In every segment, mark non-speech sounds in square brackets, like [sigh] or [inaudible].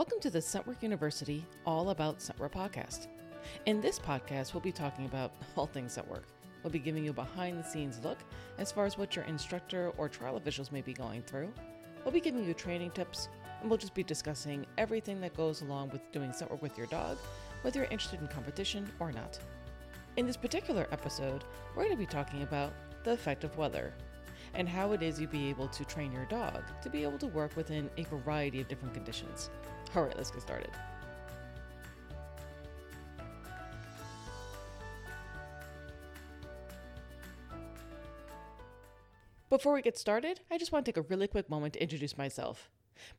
Welcome to the Scentwork University All About Scentwork podcast. In this podcast, we'll be talking about [laughs] all things Scentwork. We'll be giving you a behind the scenes look as far as what your instructor or trial officials may be going through. We'll be giving you training tips, and we'll just be discussing everything that goes along with doing Scentwork with your dog, whether you're interested in competition or not. In this particular episode, we're going to be talking about the effect of weather and how it is you'd be able to train your dog to be able to work within a variety of different conditions. All right, let's get started. Before we get started, I just want to take a really quick moment to introduce myself.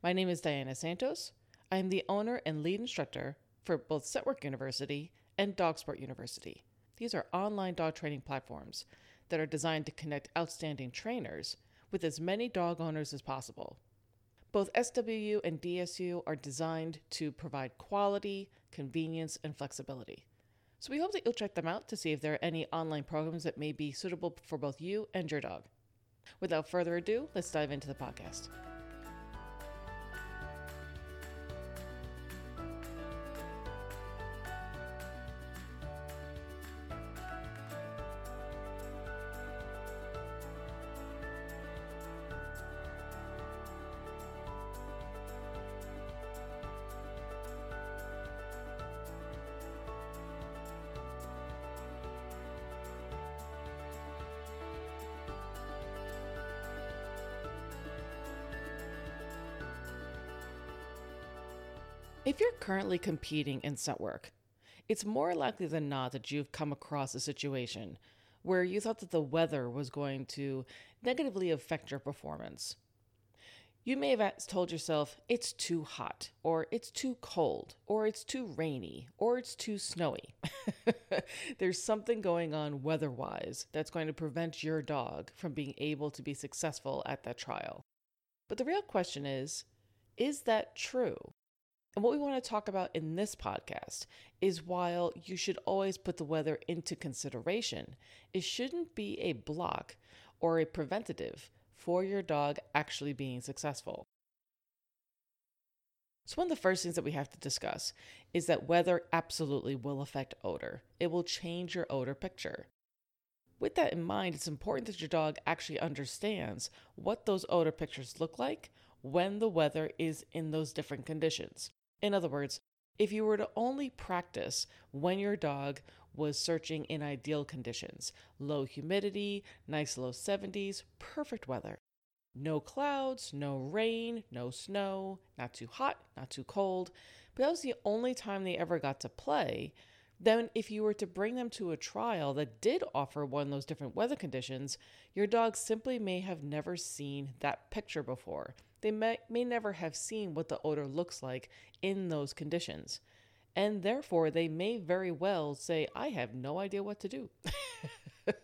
My name is Diana Santos. I am the owner and lead instructor for both Scentwork University and Dogsport University. These are online dog training platforms that are designed to connect outstanding trainers with as many dog owners as possible. Both SWU and DSU are designed to provide quality, convenience, and flexibility. So we hope that you'll check them out to see if there are any online programs that may be suitable for both you and your dog. Without further ado, let's dive into the podcast. Currently competing in scent work, it's more likely than not that you've come across a situation where you thought that the weather was going to negatively affect your performance. You may have told yourself, it's too hot, or it's too cold, or it's too rainy, or it's too snowy. [laughs] There's something going on weather wise that's going to prevent your dog from being able to be successful at that trial. But the real question is, is that true? And what we want to talk about in this podcast is while you should always put the weather into consideration, it shouldn't be a block or a preventative for your dog actually being successful. So, one of the first things that we have to discuss is that weather absolutely will affect odor. It will change your odor picture. With that in mind, it's important that your dog actually understands what those odor pictures look like when the weather is in those different conditions. In other words, if you were to only practice when your dog was searching in ideal conditions low humidity, nice low 70s, perfect weather. No clouds, no rain, no snow, not too hot, not too cold. But that was the only time they ever got to play. Then, if you were to bring them to a trial that did offer one of those different weather conditions, your dog simply may have never seen that picture before. They may, may never have seen what the odor looks like in those conditions. And therefore, they may very well say, I have no idea what to do. [laughs]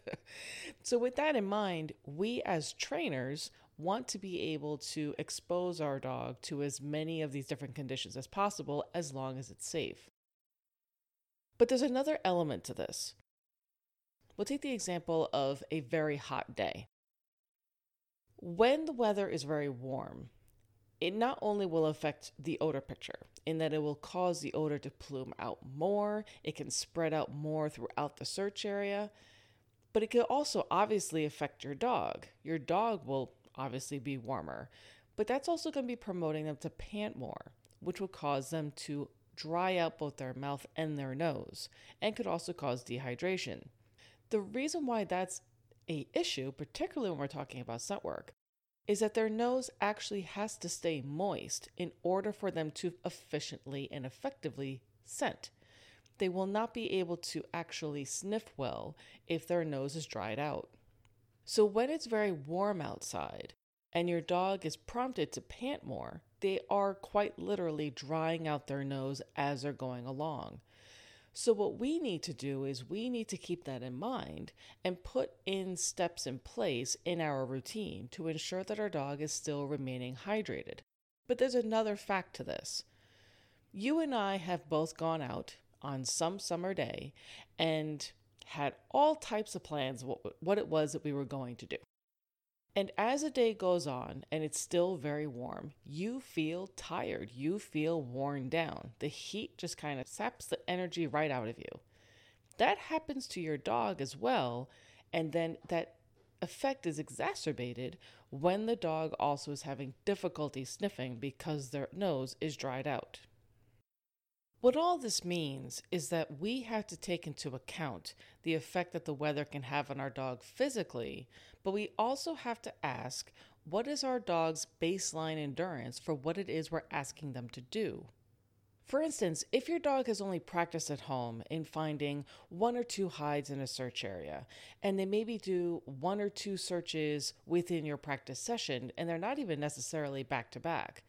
so, with that in mind, we as trainers want to be able to expose our dog to as many of these different conditions as possible as long as it's safe. But there's another element to this. We'll take the example of a very hot day. When the weather is very warm, it not only will affect the odor picture in that it will cause the odor to plume out more, it can spread out more throughout the search area, but it could also obviously affect your dog. Your dog will obviously be warmer, but that's also going to be promoting them to pant more, which will cause them to dry out both their mouth and their nose and could also cause dehydration. The reason why that's a issue, particularly when we're talking about scent work, is that their nose actually has to stay moist in order for them to efficiently and effectively scent. They will not be able to actually sniff well if their nose is dried out. So, when it's very warm outside and your dog is prompted to pant more, they are quite literally drying out their nose as they're going along. So, what we need to do is we need to keep that in mind and put in steps in place in our routine to ensure that our dog is still remaining hydrated. But there's another fact to this. You and I have both gone out on some summer day and had all types of plans what, it was that we were going to do. And as the day goes on and it's still very warm, you feel tired. You feel worn down. The heat just kind of saps the energy right out of you. That happens to your dog as well. And then that effect is exacerbated when the dog also is having difficulty sniffing because their nose is dried out. What all this means is that we have to take into account the effect that the weather can have on our dog physically, but we also have to ask what is our dog's baseline endurance for what it is we're asking them to do. For instance, if your dog has only practiced at home in finding one or two hides in a search area, and they maybe do one or two searches within your practice session, and they're not even necessarily back to back,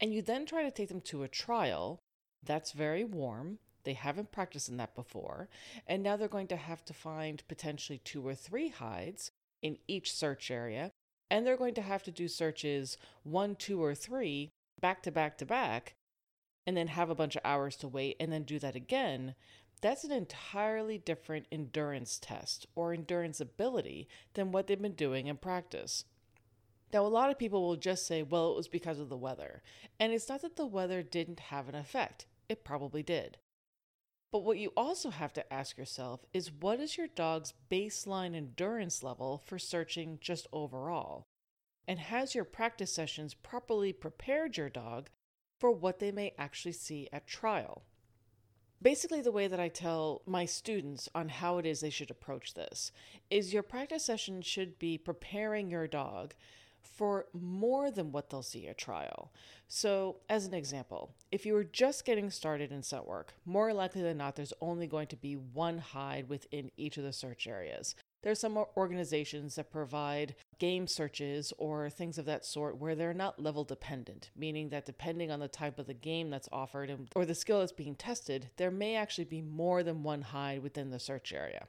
and you then try to take them to a trial, that's very warm. They haven't practiced in that before. And now they're going to have to find potentially two or three hides in each search area. And they're going to have to do searches one, two, or three back to back to back, and then have a bunch of hours to wait and then do that again. That's an entirely different endurance test or endurance ability than what they've been doing in practice. Now, a lot of people will just say, well, it was because of the weather. And it's not that the weather didn't have an effect, it probably did. But what you also have to ask yourself is what is your dog's baseline endurance level for searching just overall? And has your practice sessions properly prepared your dog for what they may actually see at trial? Basically, the way that I tell my students on how it is they should approach this is your practice session should be preparing your dog for more than what they'll see at trial. So, as an example, if you were just getting started in scent work, more likely than not, there's only going to be one hide within each of the search areas. There's some organizations that provide game searches or things of that sort where they're not level dependent, meaning that depending on the type of the game that's offered or the skill that's being tested, there may actually be more than one hide within the search area.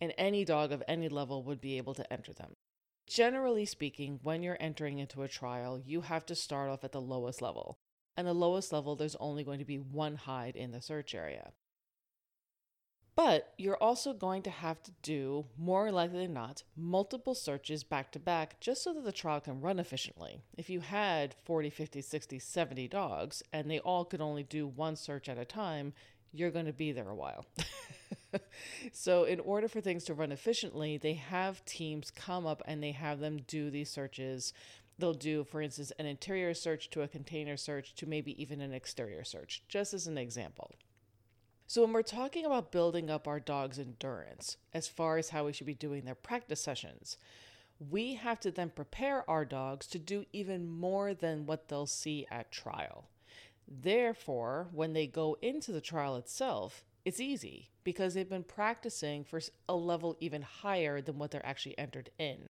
And any dog of any level would be able to enter them. Generally speaking, when you're entering into a trial, you have to start off at the lowest level. And the lowest level, there's only going to be one hide in the search area. But you're also going to have to do, more likely than not, multiple searches back to back just so that the trial can run efficiently. If you had 40, 50, 60, 70 dogs and they all could only do one search at a time, you're going to be there a while. [laughs] [laughs] so, in order for things to run efficiently, they have teams come up and they have them do these searches. They'll do, for instance, an interior search to a container search to maybe even an exterior search, just as an example. So, when we're talking about building up our dog's endurance, as far as how we should be doing their practice sessions, we have to then prepare our dogs to do even more than what they'll see at trial. Therefore, when they go into the trial itself, it's easy because they've been practicing for a level even higher than what they're actually entered in.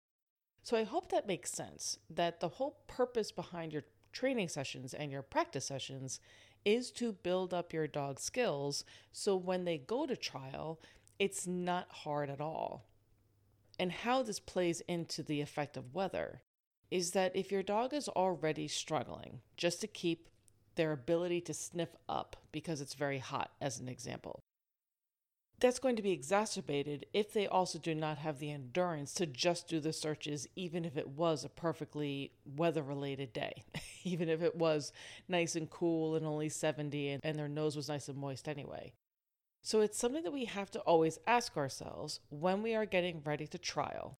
So I hope that makes sense that the whole purpose behind your training sessions and your practice sessions is to build up your dog's skills so when they go to trial, it's not hard at all. And how this plays into the effect of weather is that if your dog is already struggling just to keep their ability to sniff up because it's very hot, as an example. That's going to be exacerbated if they also do not have the endurance to just do the searches, even if it was a perfectly weather related day, [laughs] even if it was nice and cool and only 70 and, and their nose was nice and moist anyway. So it's something that we have to always ask ourselves when we are getting ready to trial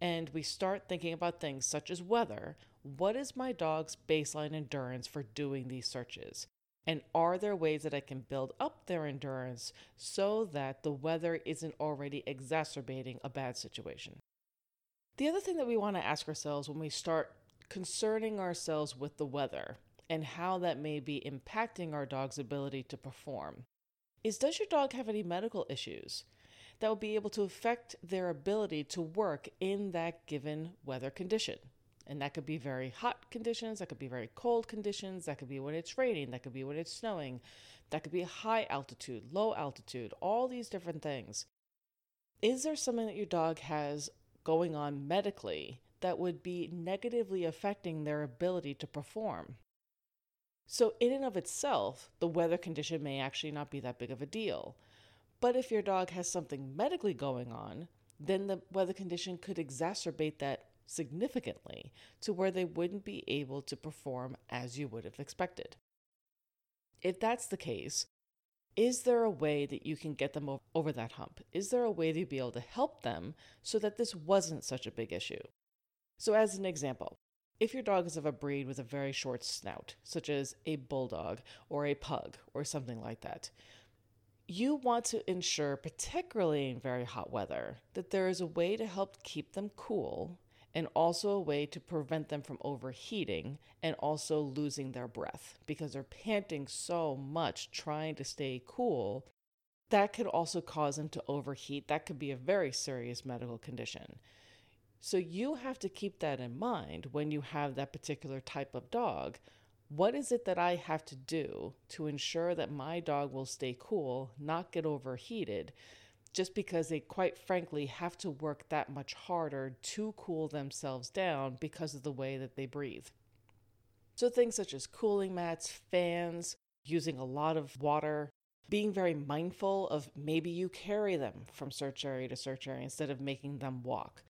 and we start thinking about things such as weather. What is my dog's baseline endurance for doing these searches? And are there ways that I can build up their endurance so that the weather isn't already exacerbating a bad situation? The other thing that we want to ask ourselves when we start concerning ourselves with the weather and how that may be impacting our dog's ability to perform is Does your dog have any medical issues? that will be able to affect their ability to work in that given weather condition. And that could be very hot conditions, that could be very cold conditions, that could be when it's raining, that could be when it's snowing, that could be high altitude, low altitude, all these different things. Is there something that your dog has going on medically that would be negatively affecting their ability to perform? So, in and of itself, the weather condition may actually not be that big of a deal. But if your dog has something medically going on, then the weather condition could exacerbate that significantly to where they wouldn't be able to perform as you would have expected. If that's the case, is there a way that you can get them over that hump? Is there a way to be able to help them so that this wasn't such a big issue? So, as an example, if your dog is of a breed with a very short snout, such as a bulldog or a pug or something like that, you want to ensure, particularly in very hot weather, that there is a way to help keep them cool and also a way to prevent them from overheating and also losing their breath because they're panting so much trying to stay cool. That could also cause them to overheat. That could be a very serious medical condition. So you have to keep that in mind when you have that particular type of dog. What is it that I have to do to ensure that my dog will stay cool, not get overheated? Just because they quite frankly have to work that much harder to cool themselves down because of the way that they breathe. So, things such as cooling mats, fans, using a lot of water, being very mindful of maybe you carry them from search area to search area instead of making them walk.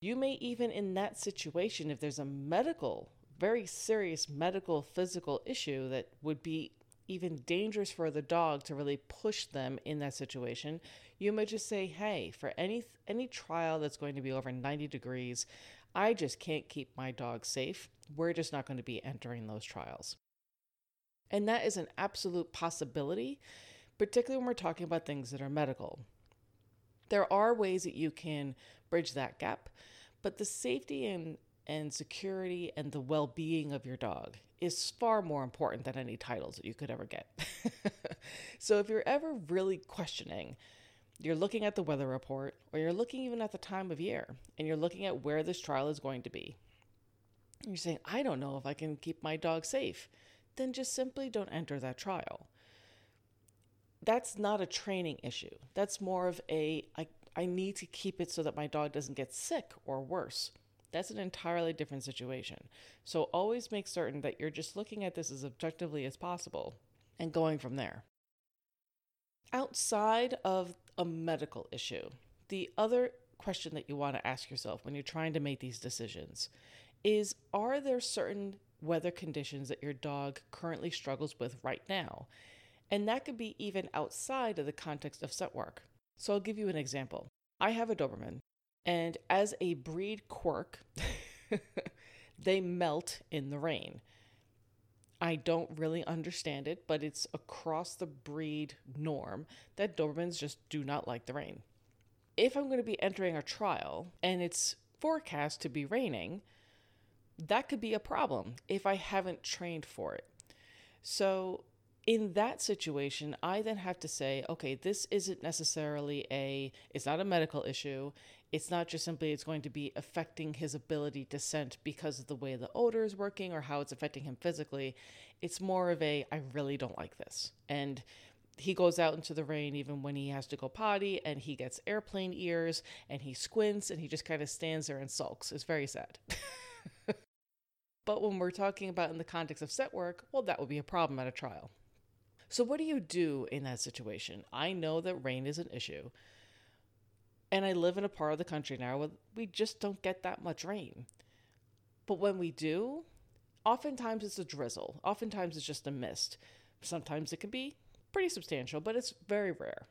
You may even, in that situation, if there's a medical, very serious medical, physical issue that would be even dangerous for the dog to really push them in that situation, you might just say, "Hey, for any any trial that's going to be over 90 degrees, I just can't keep my dog safe. We're just not going to be entering those trials." And that is an absolute possibility, particularly when we're talking about things that are medical. There are ways that you can bridge that gap, but the safety and and security and the well being of your dog is far more important than any titles that you could ever get. [laughs] so if you're ever really questioning, you're looking at the weather report or you're looking even at the time of year and you're looking at where this trial is going to be. You're saying, I don't know if I can keep my dog safe. Then just simply don't enter that trial. That's not a training issue. That's more of a I, I need to keep it so that my dog doesn't get sick or worse. That's an entirely different situation. So always make certain that you're just looking at this as objectively as possible and going from there. Outside of a medical issue, the other question that you want to ask yourself when you're trying to make these decisions is Are there certain weather conditions that your dog currently struggles with right now? And that could be even outside of the context of scent work. So I'll give you an example. I have a Doberman and as a breed quirk, [laughs] they melt in the rain. I don't really understand it, but it's across the breed norm that Dobermans just do not like the rain. If I'm going to be entering a trial and it's forecast to be raining, that could be a problem if I haven't trained for it. So, in that situation, I then have to say, okay, this isn't necessarily a, it's not a medical issue it's not just simply it's going to be affecting his ability to scent because of the way the odor is working or how it's affecting him physically. It's more of a I really don't like this. And he goes out into the rain even when he has to go potty and he gets airplane ears and he squints and he just kind of stands there and sulks. It's very sad. [laughs] but when we're talking about in the context of scent work, well, that would be a problem at a trial. So, what do you do in that situation? I know that rain is an issue. And I live in a part of the country now where we just don't get that much rain. But when we do, oftentimes it's a drizzle. Oftentimes it's just a mist. Sometimes it can be pretty substantial, but it's very rare.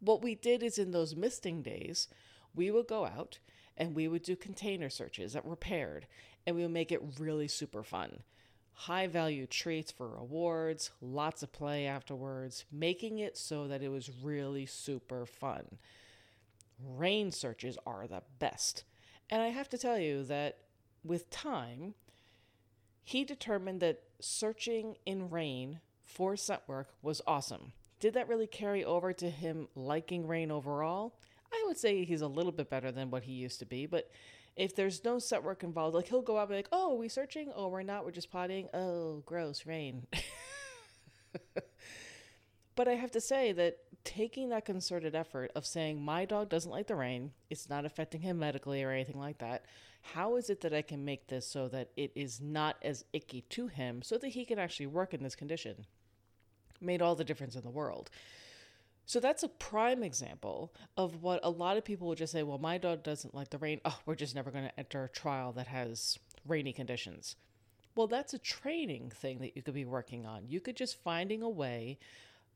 What we did is in those misting days, we would go out and we would do container searches that were paired and we would make it really super fun. High value treats for rewards, lots of play afterwards, making it so that it was really super fun rain searches are the best. And I have to tell you that with time, he determined that searching in rain for scent work was awesome. Did that really carry over to him liking rain overall? I would say he's a little bit better than what he used to be, but if there's no scent work involved, like he'll go out and be like, oh, are we searching? Oh, we're not, we're just potting. Oh, gross, rain. [laughs] but I have to say that taking that concerted effort of saying, my dog doesn't like the rain, it's not affecting him medically or anything like that. How is it that I can make this so that it is not as icky to him so that he can actually work in this condition? Made all the difference in the world. So that's a prime example of what a lot of people would just say, well, my dog doesn't like the rain. Oh, we're just never going to enter a trial that has rainy conditions. Well, that's a training thing that you could be working on. You could just finding a way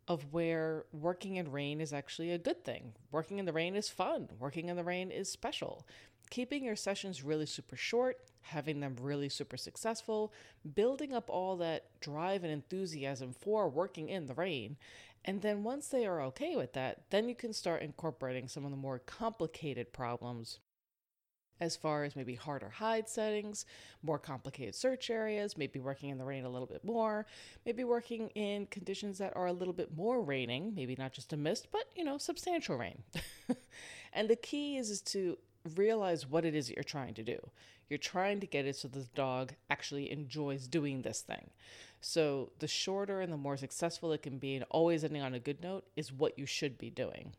of where working in rain is actually a good thing. Working in the rain is fun. Working in the rain is special. Keeping your sessions really super short, having them really super successful, building up all that drive and enthusiasm for working in the rain. And then once they are okay with that, then you can start incorporating some of the more complicated problems as far as maybe harder hide settings, more complicated search areas, maybe working in the rain a little bit more, maybe working in conditions that are a little bit more raining, maybe not just a mist, but you know, substantial rain. [laughs] and the key is, is to realize what it is that you're trying to do. You're trying to get it so the dog actually enjoys doing this thing. So the shorter and the more successful it can be and always ending on a good note is what you should be doing.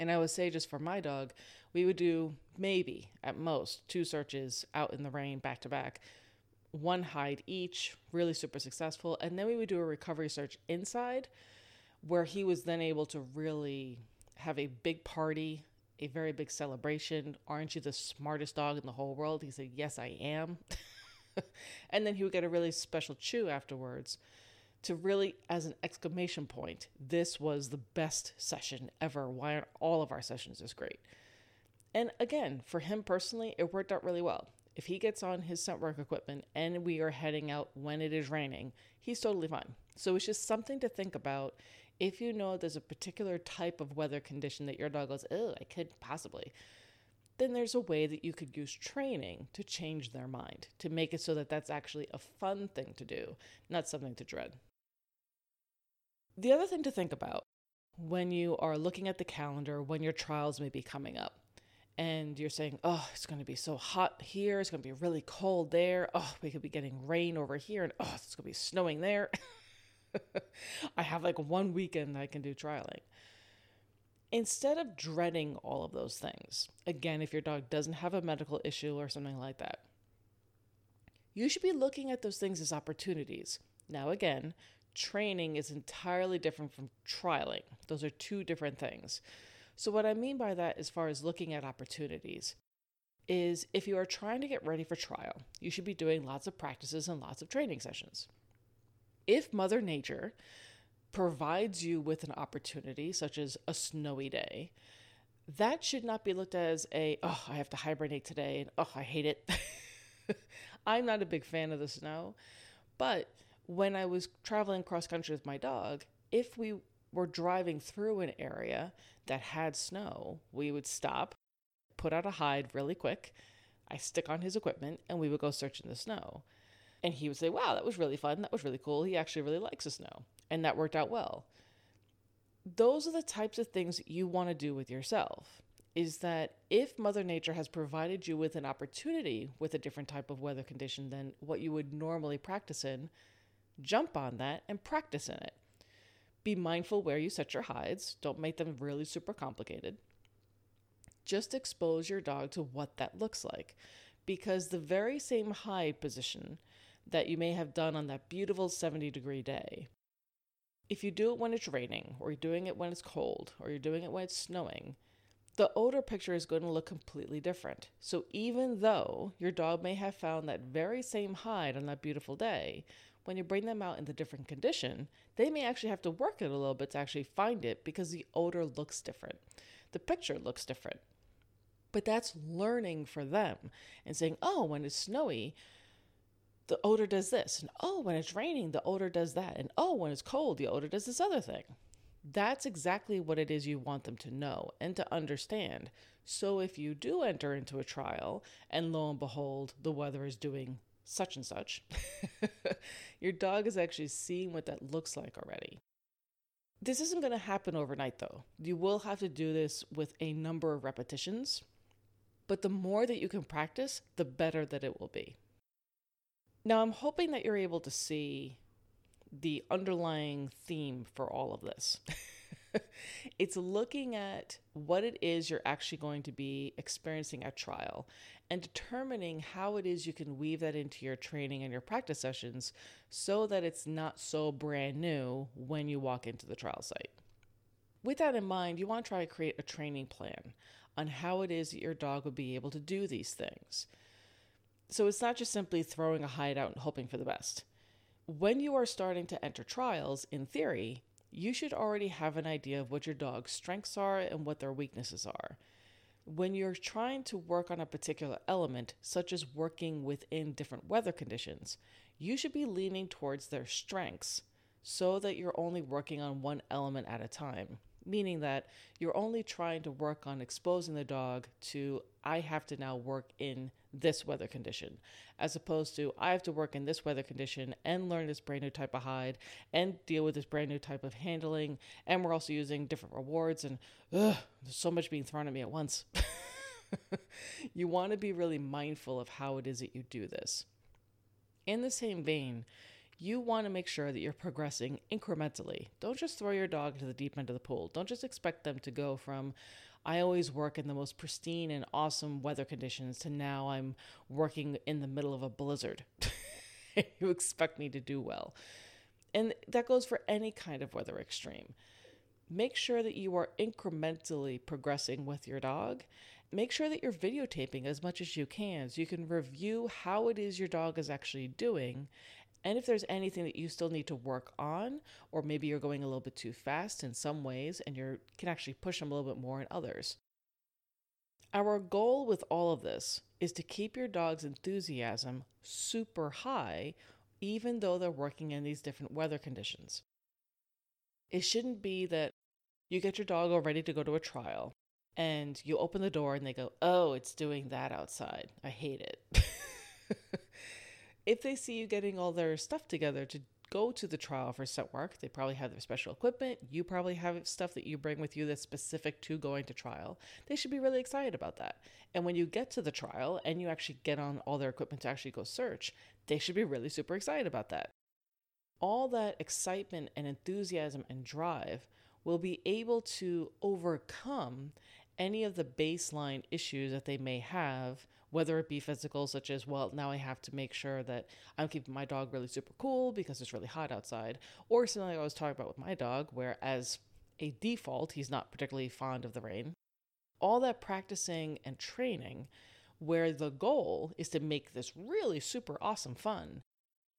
And I would say, just for my dog, we would do maybe at most two searches out in the rain back to back, one hide each, really super successful. And then we would do a recovery search inside where he was then able to really have a big party, a very big celebration. Aren't you the smartest dog in the whole world? He said, Yes, I am. [laughs] [laughs] and then he would get a really special chew afterwards to really, as an exclamation point, this was the best session ever. Why aren't all of our sessions this great? And again, for him personally, it worked out really well. If he gets on his scent work equipment and we are heading out when it is raining, he's totally fine. So it's just something to think about. If you know there's a particular type of weather condition that your dog goes, oh, I could possibly, then there's a way that you could use training to change their mind, to make it so that that's actually a fun thing to do, not something to dread. The other thing to think about when you are looking at the calendar, when your trials may be coming up, and you're saying, oh, it's going to be so hot here, it's going to be really cold there, oh, we could be getting rain over here, and oh, it's going to be snowing there. [laughs] I have like one weekend I can do trialing. Instead of dreading all of those things, again, if your dog doesn't have a medical issue or something like that, you should be looking at those things as opportunities. Now, again, training is entirely different from trialing. Those are two different things. So, what I mean by that, as far as looking at opportunities, is if you are trying to get ready for trial, you should be doing lots of practices and lots of training sessions. If Mother Nature provides you with an opportunity, such as a snowy day, that should not be looked at as a, oh, I have to hibernate today, and oh, I hate it. [laughs] I'm not a big fan of the snow, but when I was traveling cross country with my dog, if we were driving through an area that had snow, we would stop, put out a hide really quick. I stick on his equipment and we would go search in the snow. And he would say, Wow, that was really fun. That was really cool. He actually really likes the snow. And that worked out well. Those are the types of things you want to do with yourself. Is that if Mother Nature has provided you with an opportunity with a different type of weather condition than what you would normally practice in, Jump on that and practice in it. Be mindful where you set your hides, don't make them really super complicated. Just expose your dog to what that looks like because the very same hide position that you may have done on that beautiful 70 degree day, if you do it when it's raining, or you're doing it when it's cold, or you're doing it when it's snowing, the odor picture is going to look completely different. So even though your dog may have found that very same hide on that beautiful day, when you bring them out in the different condition, they may actually have to work it a little bit to actually find it because the odor looks different. The picture looks different. But that's learning for them and saying, oh, when it's snowy, the odor does this. And oh, when it's raining, the odor does that. And oh, when it's cold, the odor does this other thing. That's exactly what it is you want them to know and to understand. So if you do enter into a trial and lo and behold, the weather is doing such and such, [laughs] your dog is actually seeing what that looks like already. This isn't going to happen overnight, though. You will have to do this with a number of repetitions, but the more that you can practice, the better that it will be. Now, I'm hoping that you're able to see the underlying theme for all of this. [laughs] it's looking at what it is you're actually going to be experiencing at trial and determining how it is you can weave that into your training and your practice sessions so that it's not so brand new when you walk into the trial site. With that in mind, you want to try to create a training plan on how it is that your dog would be able to do these things. So it's not just simply throwing a hideout and hoping for the best. When you are starting to enter trials, in theory, you should already have an idea of what your dog's strengths are and what their weaknesses are. When you're trying to work on a particular element, such as working within different weather conditions, you should be leaning towards their strengths so that you're only working on one element at a time meaning that you're only trying to work on exposing the dog to I have to now work in this weather condition, as opposed to I have to work in this weather condition and learn this brand new type of hide and deal with this brand new type of handling. And we're also using different rewards, and ugh, there's so much being thrown at me at once. [laughs] you want to be really mindful of how it is that you do this. In the same vein, you want to make sure that you're progressing incrementally. Don't just throw your dog into the deep end of the pool. Don't just expect them to go from, I always work in the most pristine and awesome weather conditions to now I'm working in the middle of a blizzard. [laughs] you expect me to do well. And that goes for any kind of weather extreme. Make sure that you are incrementally progressing with your dog. Make sure that you're videotaping as much as you can so you can review how it is your dog is actually doing and if there's anything that you still need to work on, or maybe you're going a little bit too fast in some ways and you can actually push them a little bit more in others. Our goal with all of this is to keep your dog's enthusiasm super high, even though they're working in these different weather conditions. It shouldn't be that you get your dog all ready to go to a trial and you open the door and they go, Oh, it's doing that outside. I hate it. [laughs] if they see you getting all their stuff together to go to the trial for scent work, they probably have their special equipment. You probably have stuff that you bring with you that's specific to going to trial. They should be really excited about that. And when you get to the trial and you actually get on all their equipment to actually go search, they should be really super excited about that. All that excitement and enthusiasm and drive will be able to overcome any of the baseline issues that they may have, whether it be physical, such as, well, now I have to make sure that I'm keeping my dog really super cool because it's really hot outside, or something like I was talking about with my dog, where as a default, he's not particularly fond of the rain. All that practicing and training, where the goal is to make this really super awesome fun,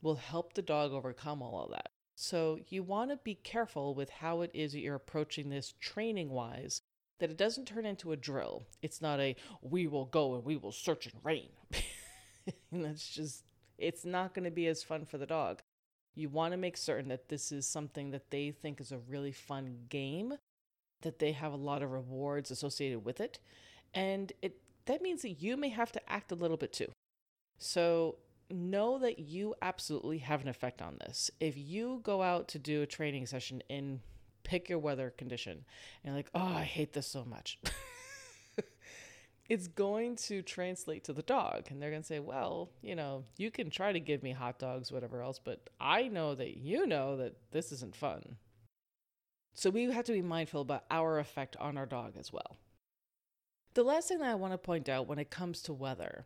will help the dog overcome all of that. So, you want to be careful with how it is that you're approaching this training wise that it doesn't turn into a drill. It's not a we will go and we will search and rain. [laughs] that's just it's not going to be as fun for the dog. You want to make certain that this is something that they think is a really fun game, that they have a lot of rewards associated with it, and it that means that you may have to act a little bit too. So know that you absolutely have an effect on this. If you go out to do a training session in pick your weather condition and like, oh, I hate this so much. [laughs] it's going to translate to the dog and they're going to say, well, you know, you can try to give me hot dogs, whatever else, but I know that you know that this isn't fun. So we have to be mindful about our effect on our dog as well. The last thing that I want to point out when it comes to weather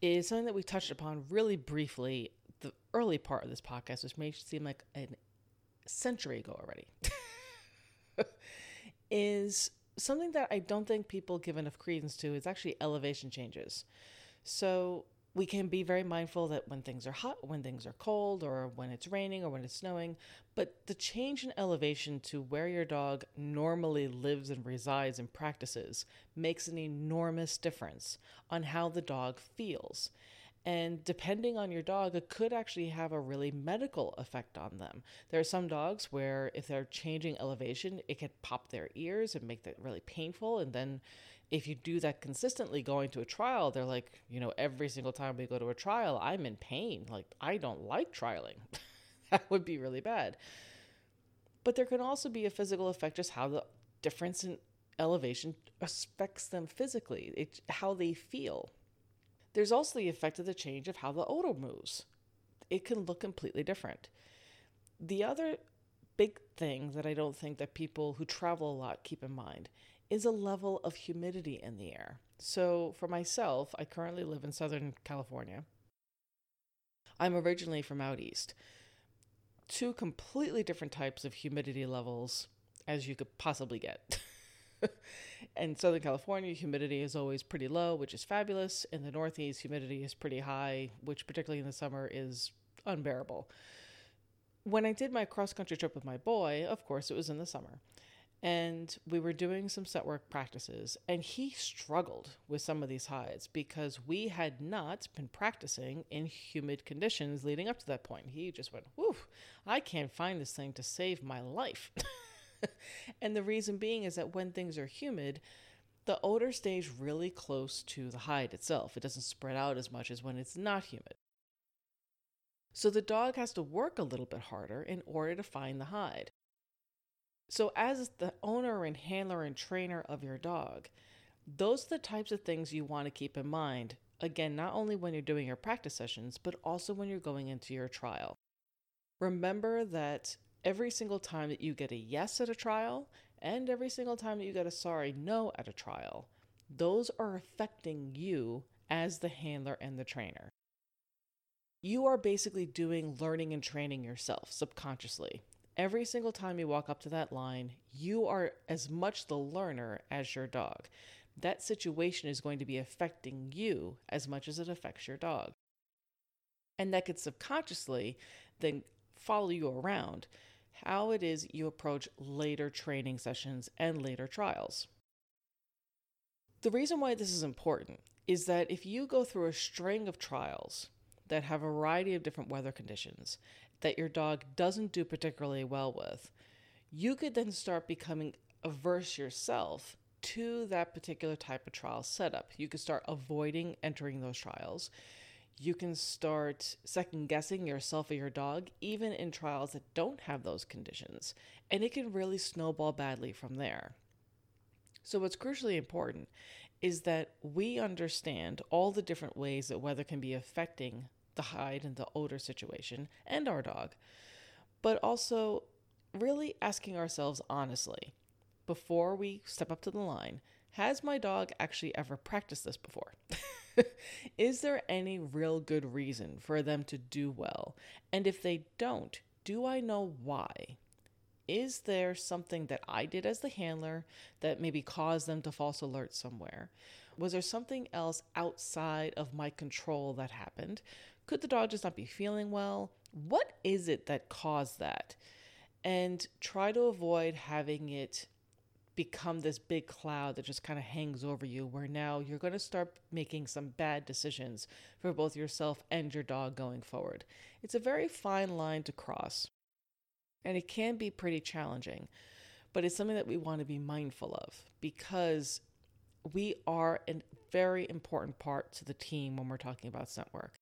is something that we touched upon really briefly the early part of this podcast, which may seem like a century ago already. [laughs] is something that I don't think people give enough credence to is actually elevation changes. So we can be very mindful that when things are hot, when things are cold, or when it's raining or when it's snowing, but the change in elevation to where your dog normally lives and resides and practices makes an enormous difference on how the dog feels. And depending on your dog, it could actually have a really medical effect on them. There are some dogs where if they're changing elevation, it could pop their ears and make that really painful. And then if you do that consistently going to a trial, they're like, you know, every single time we go to a trial, I'm in pain. Like, I don't like trialing. [laughs] that would be really bad. But there can also be a physical effect, just how the difference in elevation affects them physically, it, how they feel. There's also the effect of the change of how the odor moves. It can look completely different. The other big thing that I don't think that people who travel a lot keep in mind is a level of humidity in the air. So, for myself, I currently live in Southern California. I'm originally from out east. Two completely different types of humidity levels as you could possibly get. [laughs] [laughs] in Southern California, humidity is always pretty low, which is fabulous. In the Northeast, humidity is pretty high, which, particularly in the summer, is unbearable. When I did my cross country trip with my boy, of course, it was in the summer and we were doing some scent work practices and he struggled with some of these hides because we had not been practicing in humid conditions leading up to that point he just went whew i can't find this thing to save my life [laughs] [laughs] and the reason being is that when things are humid the odor stays really close to the hide itself it doesn't spread out as much as when it's not humid so the dog has to work a little bit harder in order to find the hide so, as the owner and handler and trainer of your dog, those are the types of things you want to keep in mind. Again, not only when you're doing your practice sessions, but also when you're going into your trial. Remember that every single time that you get a yes at a trial, and every single time that you get a sorry no at a trial, those are affecting you as the handler and the trainer. You are basically doing learning and training yourself subconsciously. Every single time you walk up to that line, you are as much the learner as your dog. That situation is going to be affecting you as much as it affects your dog. And that could subconsciously then follow you around how it is you approach later training sessions and later trials. The reason why this is important is that if you go through a string of trials that have a variety of different weather conditions that your dog doesn't do particularly well with, you could then start becoming averse yourself to that particular type of trial setup. You could start avoiding entering those trials. You can start second guessing yourself or your dog, even in trials that don't have those conditions. And it can really snowball badly from there. So, what's crucially important is that we understand all the different ways that weather can be affecting the hide and the odor situation and our dog, but also really asking ourselves honestly before we step up to the line has my dog actually ever practiced this before? [laughs] [laughs] Is there any real good reason for them to do well? And if they don't, do I know why? Is there something that I did as the handler that maybe caused them to false alert somewhere? Was there something else outside of my control that happened? Could the dog just not be feeling well? What is it that caused that? And try to avoid having it become this big cloud that just kind of hangs over you, where now you're going to start making some bad decisions for both yourself and your dog going forward. It's a very fine line to cross, and it can be pretty challenging, but it's something that we want to be mindful of because we are a very important part to the team when we're talking about scent work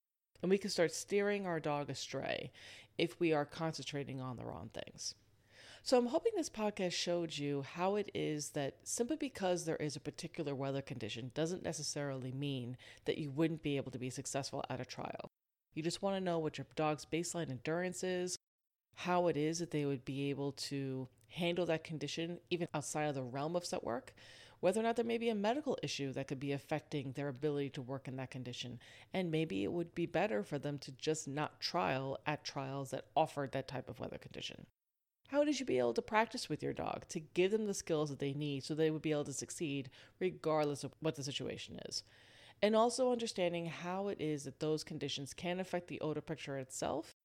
and we can start steering our dog astray if we are concentrating on the wrong things. So, I'm hoping this podcast showed you how it is that simply because there is a particular weather condition doesn't necessarily mean that you wouldn't be able to be successful at a trial. You just want to know what your dog's baseline endurance is, how it is that they would be able to handle that condition even outside of the realm of scent work, whether or not there may be a medical issue that could be affecting their ability to work in that condition. And maybe it would be better for them to just not trial at trials that offered that type of weather condition. How did you be able to practice with your dog to give them the skills that they need so they would be able to succeed regardless of what the situation is? And also understanding how it is that those conditions can affect the odor picture itself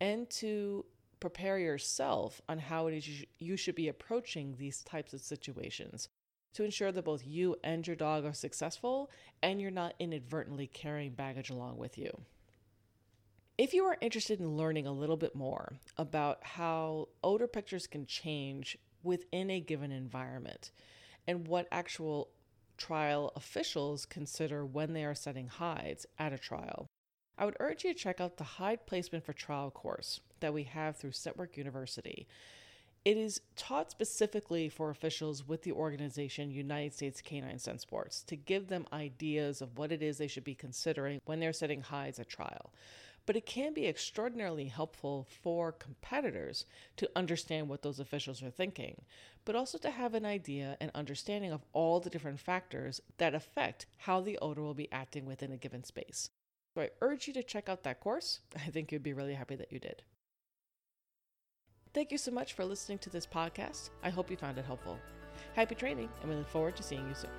and to prepare yourself on how it is you should be approaching these types of situations to ensure that both you and your dog are successful and you're not inadvertently carrying baggage along with you. If you are interested in learning a little bit more about how odor pictures can change within a given environment and what actual trial officials consider when they are setting hides at a trial, I would urge you to check out the Hide Placement for Trial course that we have through Scent Work University. It is taught specifically for officials with the organization United States Canine Scent Sports to give them ideas of what it is they should be considering when they're setting hides at trial. But it can be extraordinarily helpful for competitors to understand what those officials are thinking, but also to have an idea and understanding of all the different factors that affect how the odor will be acting within a given space. So I urge you to check out that course. [laughs] I think you'd be really happy that you did. Thank you so much for listening to this podcast. I hope you found it helpful. Happy training, and we look forward to seeing you soon.